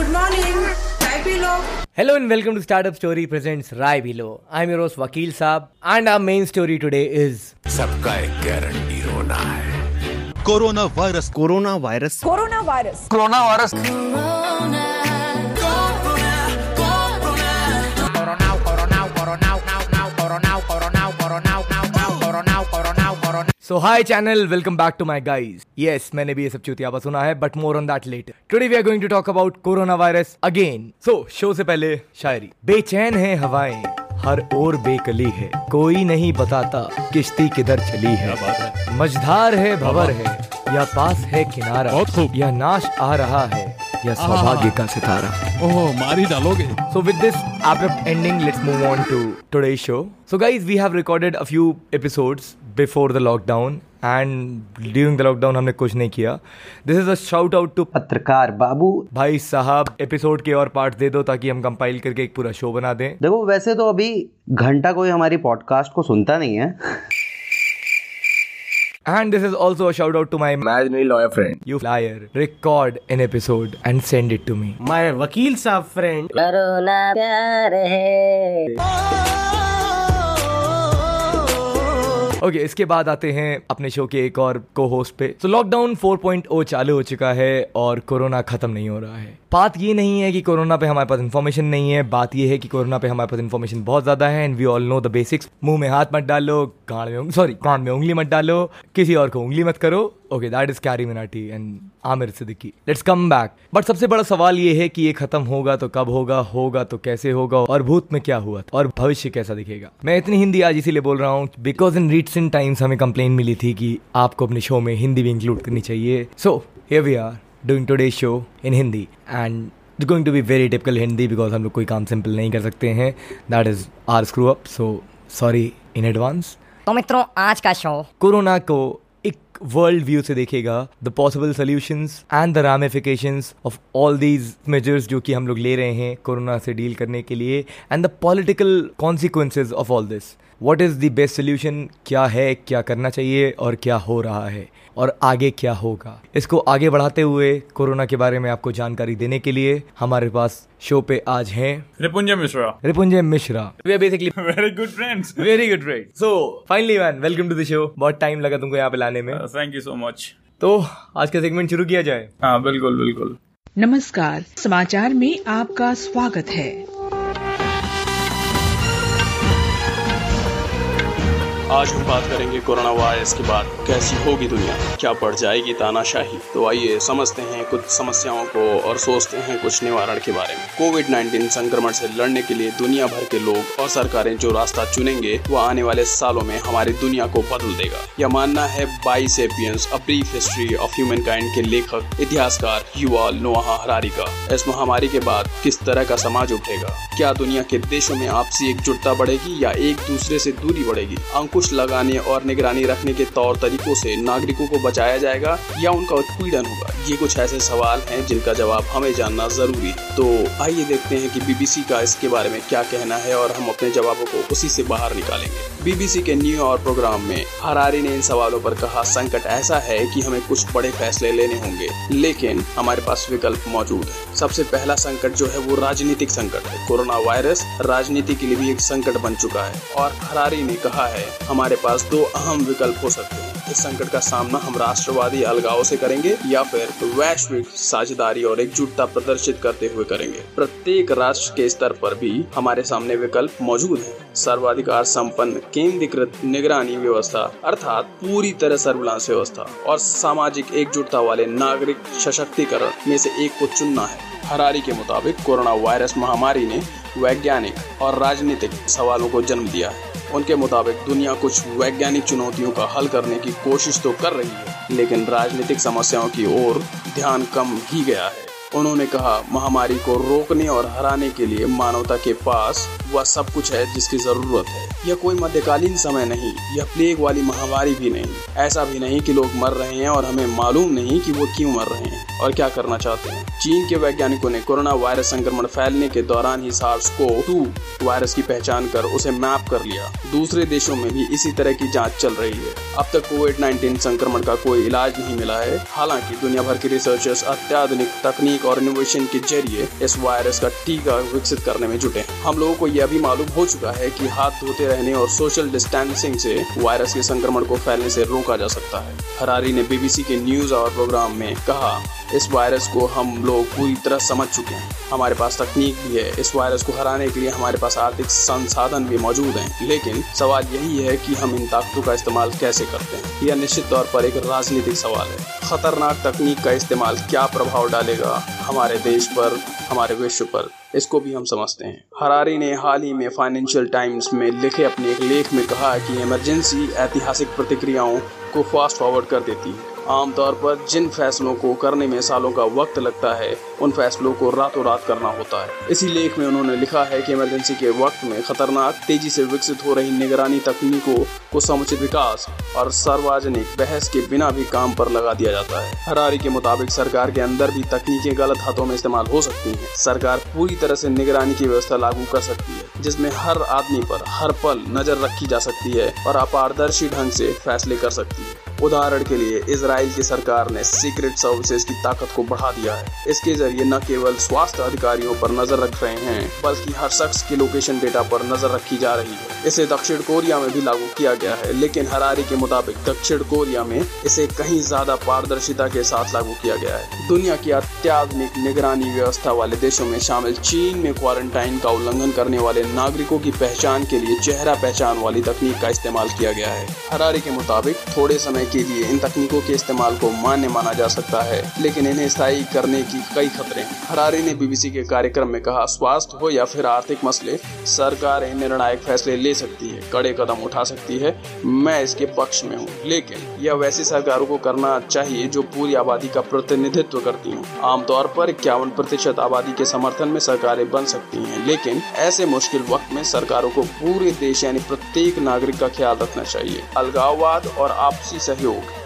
Good morning hello and welcome to startup story presents Rai below I am your Vakil Sahab and our main story today is सबका एक guarantee होना है। Corona virus corona virus corona virus corona virus so hi channel welcome back to my guys ये मैंने भी ये सब चुतिया सुना है but more on that let today we are going to talk about corona virus again so show से पहले शायरी. बेचैन है हवाए हर ओर बेकली है. कोई नहीं बताता किश्ती किधर चली है. मझधार है भवर है. या पास है किनारा बहुत खूब. या नाश आ रहा है या सौभाग्य का सितारा. ओह मारी डालोगे? So with this ending let's move on to today show so guys we have recorded a few episodes before the lockdown and during the lockdown हमने कुछ नहीं किया. This is a shout out to पत्रकार बाबू भाई साहब episode के और पार्ट दे दो ताकि हम कंपाइल करके एक पूरा शो बना दें. देखो वैसे तो अभी घंटा कोई हमारी पॉडकास्ट को सुनता नहीं है And this is also a shout out to my imaginary lawyer friend you liar. Record an episode and send it to me. my वकील साहब फ्रेंड करोना प्यार है ओके okay, इसके बाद आते हैं अपने शो के एक और को होस्ट पे तो लॉकडाउन 4.0 चालू हो चुका है और कोरोना खत्म नहीं हो रहा है। बात ये नहीं है कि कोरोना पे हमारे पास इन्फॉर्मेशन नहीं है। बात ये है कि कोरोना पे हमारे पास इन्फॉर्मेशन बहुत ज़्यादा है and we all know the basics मुँह में हाथ मत डालो कान में सॉरी कान में उंगली मत डालो किसी और को उंगली मत करो। Okay that is Carry Minati and Aamir Siddiqui let's come back but सबसे बड़ा सवाल ये है कि ये खत्म होगा तो कब होगा होगा तो कैसे होगा और भूत में क्या हुआ था और भविष्य कैसा दिखेगा? मैं इतनी हिंदी आज इसीलिए बोल रहा हूँ बिकॉज़ इन रिसेंट टाइम्स हमें कंप्लेन मिली थी कि आपको अपने शो में हिंदी भी इंक्लूड करनी चाहिए। So here we are doing today show in Hindi and it's going to be very typical Hindi because हम लोग कोई काम सिंपल नहीं कर सकते हैं। That is our screw up so sorry in advance तो मित्रों आज का शो कोरोना को वर्ल्ड व्यू से देखेगा the possible solution and the ramification of all these measures जो कि हम लोग ले रहे हैं कोरोना से डील करने के लिए and the political consequences of all this what is the best solution क्या है? क्या करना चाहिए? और क्या हो रहा है? और आगे क्या होगा? इसको आगे बढ़ाते हुए कोरोना के बारे में आपको जानकारी देने के लिए हमारे पास शो पे आज हैं। Ripunjay Mishra. Ripunjay Mishra. We are basically Very good friends. Very good right so finally man welcome to the show बहुत टाइम लगा तुमको यहाँ पे लाने में। थैंक यू सो मच तो आज का सेगमेंट शुरू किया जाए। हाँ बिल्कुल बिल्कुल। नमस्कार समाचार में आपका स्वागत है। आज हम बात करेंगे कोरोना वायरस के बाद कैसी होगी दुनिया? क्या बढ़ जाएगी तानाशाही? तो आइए समझते हैं कुछ समस्याओं को और सोचते हैं कुछ निवारण के बारे में। कोविड 19 संक्रमण से लड़ने के लिए दुनिया भर के लोग और सरकारें जो रास्ता चुनेंगे वो आने वाले सालों में हमारी दुनिया को बदल देगा। यह मानना है बाईस Sapiens a brief history of humankind के लेखक, इतिहासकार युवा नोहा हरारी का इस महामारी के बाद किस तरह का समाज उठेगा क्या दुनिया के देशों में आपसी एकजुटता बढ़ेगी या एक दूसरे से दूरी बढ़ेगी? अंकुश लगाने और निगरानी रखने के तौर तरीकों से नागरिकों को बचाया जाएगा या उनका उत्पीड़न होगा? ये कुछ ऐसे सवाल हैं जिनका जवाब हमें जानना ज़रूरी तो आइए देखते हैं कि बीबीसी का इसके बारे में क्या कहना है और हम अपने जवाबों को उसी से बाहर निकालेंगे। बीबीसी के न्यू यॉर्क प्रोग्राम में हरारी ने इन सवालों पर कहा, संकट ऐसा है कि हमें कुछ बड़े फैसले लेने होंगे, लेकिन हमारे पास विकल्प मौजूद है। सबसे पहला संकट जो है वो राजनीतिक संकट है। कोरोना वायरस राजनीति के लिए भी एक संकट बन चुका है और हरारी ने कहा है हमारे पास दो अहम विकल्प हो सकते हैं। इस संकट का सामना हम राष्ट्रवादी अलगाव से करेंगे या फिर वैश्विक साझेदारी और एकजुटता प्रदर्शित करते हुए करेंगे। प्रत्येक राष्ट्र के स्तर पर भी हमारे सामने विकल्प मौजूद है। सर्वाधिकार संपन्न, केंद्रीकृत, निगरानी व्यवस्था, अर्थात पूरी तरह सर्विलांस व्यवस्था और सामाजिक एकजुटता वाले नागरिक सशक्तिकरण में से एक को चुनना है। हरारी के मुताबिक कोरोना वायरस महामारी ने वैज्ञानिक और राजनीतिक सवालों को जन्म दिया है। उनके मुताबिक दुनिया कुछ वैज्ञानिक चुनौतियों का हल करने की कोशिश तो कर रही है, लेकिन राजनीतिक समस्याओं की ओर ध्यान कम ही गया है। उन्होंने कहा, महामारी को रोकने और हराने के लिए मानवता के पास वह सब कुछ है जिसकी ज़रूरत है। यह कोई मध्यकालीन समय नहीं, यह प्लेग वाली महामारी भी नहीं। ऐसा भी नहीं कि लोग मर रहे हैं और हमें मालूम नहीं कि वो क्यों मर रहे हैं। और क्या करना चाहते हैं? चीन के वैज्ञानिकों ने कोरोना वायरस संक्रमण फैलने के दौरान ही सार्स को टू वायरस की पहचान कर उसे मैप कर लिया। दूसरे देशों में भी इसी तरह की जाँच चल रही है। अब तक कोविड 19 संक्रमण का कोई इलाज नहीं मिला है। हालाँकि दुनिया भर के रिसर्चर्स अत्याधुनिक तकनीक और इनोवेशन के ज़रिए इस वायरस का टीका विकसित करने में जुटे हैं। हम लोगों को यह भी मालूम हो चुका है कि हाथ धोते रहने और सोशल डिस्टेंसिंग से वायरस के संक्रमण को फैलने से रोका जा सकता है। हरारी ने बीबीसी के न्यूज़ और प्रोग्राम में कहा इस वायरस को हम लोग पूरी तरह समझ चुके हैं। हमारे पास तकनीक भी है। इस वायरस को हराने के लिए हमारे पास आर्थिक संसाधन भी मौजूद हैं। लेकिन सवाल यही है कि हम इन ताकतों का इस्तेमाल कैसे करते हैं? यह निश्चित तौर पर एक राजनीतिक सवाल है। खतरनाक तकनीक का इस्तेमाल क्या प्रभाव डालेगा हमारे देश पर, हमारे विश्व पर? इसको भी हम समझते हैं। हरारी ने हाल ही में फाइनेंशियल टाइम्स में लिखे अपने एक लेख में कहा कि इमरजेंसी ऐतिहासिक प्रतिक्रियाओं को फास्ट फॉरवर्ड कर देती है। आमतौर पर जिन फैसलों को करने में सालों का वक्त लगता है, उन फैसलों को रातों रात करना होता है। इसी लेख में उन्होंने लिखा है कि इमरजेंसी के वक्त में खतरनाक, तेज़ी से विकसित हो रही निगरानी तकनीकों को समुचित विकास और सार्वजनिक बहस के बिना भी काम पर लगा दिया जाता है। हरारी के मुताबिक सरकार के अंदर भी तकनीकें गलत हाथों में इस्तेमाल हो सकती हैं। सरकार पूरी तरह से निगरानी की व्यवस्था लागू कर सकती है, जिसमें हर आदमी पर हर पल नज़र रखी जा सकती है और अपारदर्शी ढंग से फैसले कर सकती है। उदाहरण के लिए इसराइल की सरकार ने सीक्रेट सर्विसेज़ की ताकत को बढ़ा दिया है। इसके ज़रिए न केवल स्वास्थ्य अधिकारियों पर नज़र रख रहे हैं, बल्कि हर शख्स के लोकेशन डेटा पर नज़र रखी जा रही है। इसे दक्षिण कोरिया में भी लागू किया गया है, लेकिन हरारी के मुताबिक दक्षिण कोरिया में इसे कहीं ज़्यादा पारदर्शिता के साथ लागू किया गया है। दुनिया की अत्याधुनिक निगरानी व्यवस्था वाले देशों में शामिल चीन में क्वारंटाइन का उल्लंघन करने वाले नागरिकों की पहचान के लिए चेहरा पहचान वाली तकनीक का इस्तेमाल किया गया है। हरारी के मुताबिक, थोड़े समय के लिए इन तकनीकों के इस्तेमाल को मान्य माना जा सकता है, लेकिन इन्हें स्थायी करने की कई खतरे हरारी ने बीबीसी के कार्यक्रम में कहा, स्वास्थ्य हो या फिर आर्थिक मसले, सरकारें निर्णायक फैसले ले सकती है, कड़े कदम उठा सकती है, मैं इसके पक्ष में हूँ। लेकिन यह वैसी सरकारों को करना चाहिए जो पूरी आबादी का प्रतिनिधित्व करती हूँ। आमतौर पर इक्यावन प्रतिशत आबादी के समर्थन में सरकारें बन सकती हैं, लेकिन ऐसे मुश्किल वक्त में सरकारों को पूरे देश यानी प्रत्येक नागरिक का ख्याल रखना चाहिए। अलगाववाद और आपसी सहयोग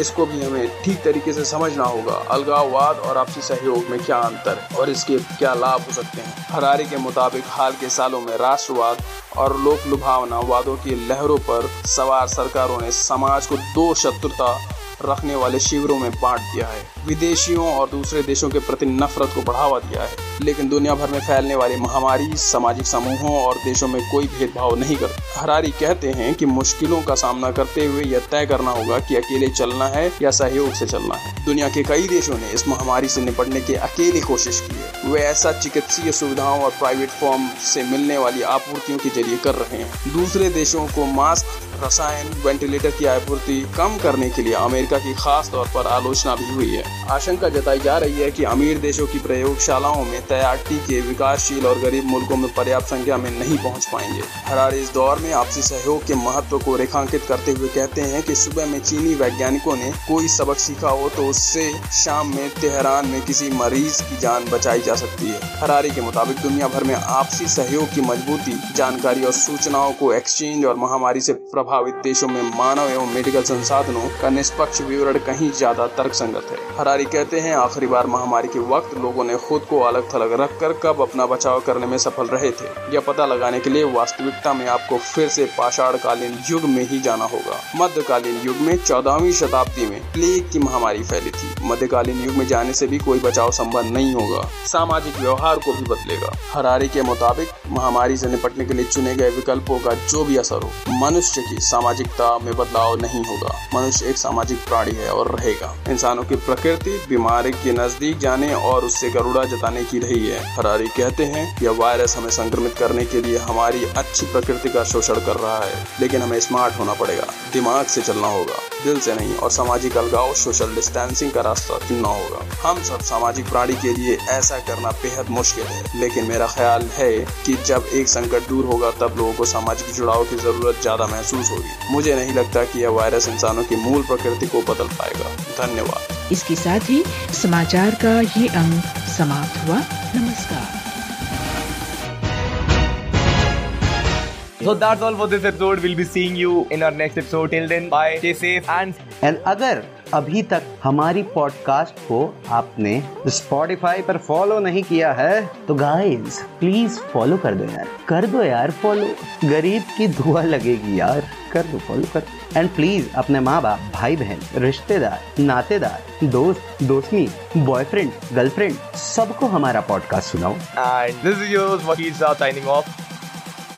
इसको भी हमें ठीक तरीके से समझना होगा। अलगाववाद और आपसी सहयोग में क्या अंतर है और इसके क्या लाभ हो सकते हैं? हरारी के मुताबिक हाल के सालों में राष्ट्रवाद और लोक लुभावना वादों की लहरों पर सवार सरकारों ने समाज को दो शत्रुता रखने वाले शिविरों में बांट दिया है। विदेशियों और दूसरे देशों के प्रति नफरत को बढ़ावा दिया है। लेकिन दुनिया भर में फैलने वाली महामारी, सामाजिक समूहों और देशों में कोई भेदभाव नहीं करती। हरारी कहते हैं कि मुश्किलों का सामना करते हुए यह तय करना होगा कि अकेले चलना है या सहयोग से चलना है। दुनिया के कई देशों ने इस महामारी से निपटने की अकेली कोशिश की है। वे ऐसा चिकित्सीय सुविधाओं और प्राइवेट फॉर्म से मिलने वाली आपूर्तियों के ज़रिए कर रहे हैं। दूसरे देशों को मास्क रसायन, वेंटिलेटर की आपूर्ति कम करने के लिए अमेरिका की खास तौर पर आलोचना भी हुई है। आशंका जताई जा रही है कि अमीर देशों की प्रयोगशालाओं में तैयार टीके विकासशील और गरीब मुल्कों में पर्याप्त संख्या में नहीं पहुँच पाएँगे। हरारी इस दौर में आपसी सहयोग के महत्व को रेखांकित करते हुए कहते हैं कि सुबह में चीनी वैज्ञानिकों ने कोई सबक सीखा हो तो उससे शाम में तेहरान में किसी मरीज़ की जान बचाई जा सकती है। हरारी के मुताबिक दुनिया भर में आपसी सहयोग की मजबूती, जानकारी और सूचनाओं को एक्सचेंज और महामारी से प्रभावित देशों में मानव एवं मेडिकल संसाधनों का निष्पक्ष विवरण कहीं ज़्यादा तर्क संगत है। हरारी कहते हैं, आखिरी बार महामारी के वक्त लोगों ने खुद को अलग थलग रखकर कब अपना बचाव करने में सफल रहे थे। यह पता लगाने के लिए वास्तविकता में आपको फिर से पाषाण कालीन युग में ही जाना होगा। मध्यकालीन युग में चौदहवीं शताब्दी में प्लेग की महामारी फैली थी। मध्यकालीन युग में जाने से भी कोई बचाव संभव नहीं होगा। सामाजिक व्यवहार को भी बदलेगा। हरारी के मुताबिक, महामारी से निपटने के लिए चुने गए विकल्पों का जो भी असर हो, मनुष्य की सामाजिकता में बदलाव नहीं होगा। मनुष्य एक सामाजिक प्राणी है और रहेगा। इंसानों की प्रकृति बीमारी के नज़दीक जाने और उससे गरुड़ा जताने की रही है। फरारी कहते हैं, यह वायरस हमें संक्रमित करने के लिए हमारी अच्छी प्रकृति का शोषण कर रहा है, लेकिन हमें स्मार्ट होना पड़ेगा। दिमाग से चलना होगा। दिल से नहीं और सामाजिक अलगाव सोशल डिस्टेंसिंग का रास्ता चुनना होगा। हम सब सामाजिक प्राणी के लिए ऐसा करना बेहद मुश्किल है, लेकिन मेरा ख्याल है कि जब एक संकट दूर होगा, तब लोगों को सामाजिक जुड़ाव की ज़रूरत ज़्यादा महसूस होगी। मुझे नहीं लगता कि यह वायरस इंसानों की मूल प्रकृति को बदल पाएगा। धन्यवाद। इसके साथ ही समाचार का ये अंक समाप्त हुआ। नमस्कार। So that's all for this episode. We'll be seeing you in our next episode. Till then, bye. Stay safe and and अगर अभी तक हमारी पॉडकास्ट को आपने स्पॉटिफाई पर फॉलो नहीं किया है तो गाइस प्लीज़ फॉलो कर दो यार कर दो यार फॉलो गरीब की दुआ लगेगी यार कर दो फॉलो कर एंड प्लीज़ अपने माँ बाप भाई बहन रिश्तेदार नातेदार दोस्त दोस्ती बॉयफ्रेंड गर्लफ्रेंड सबको हमारा पॉडकास्ट सुनाओ And this is yours, Vakil Saab signing off.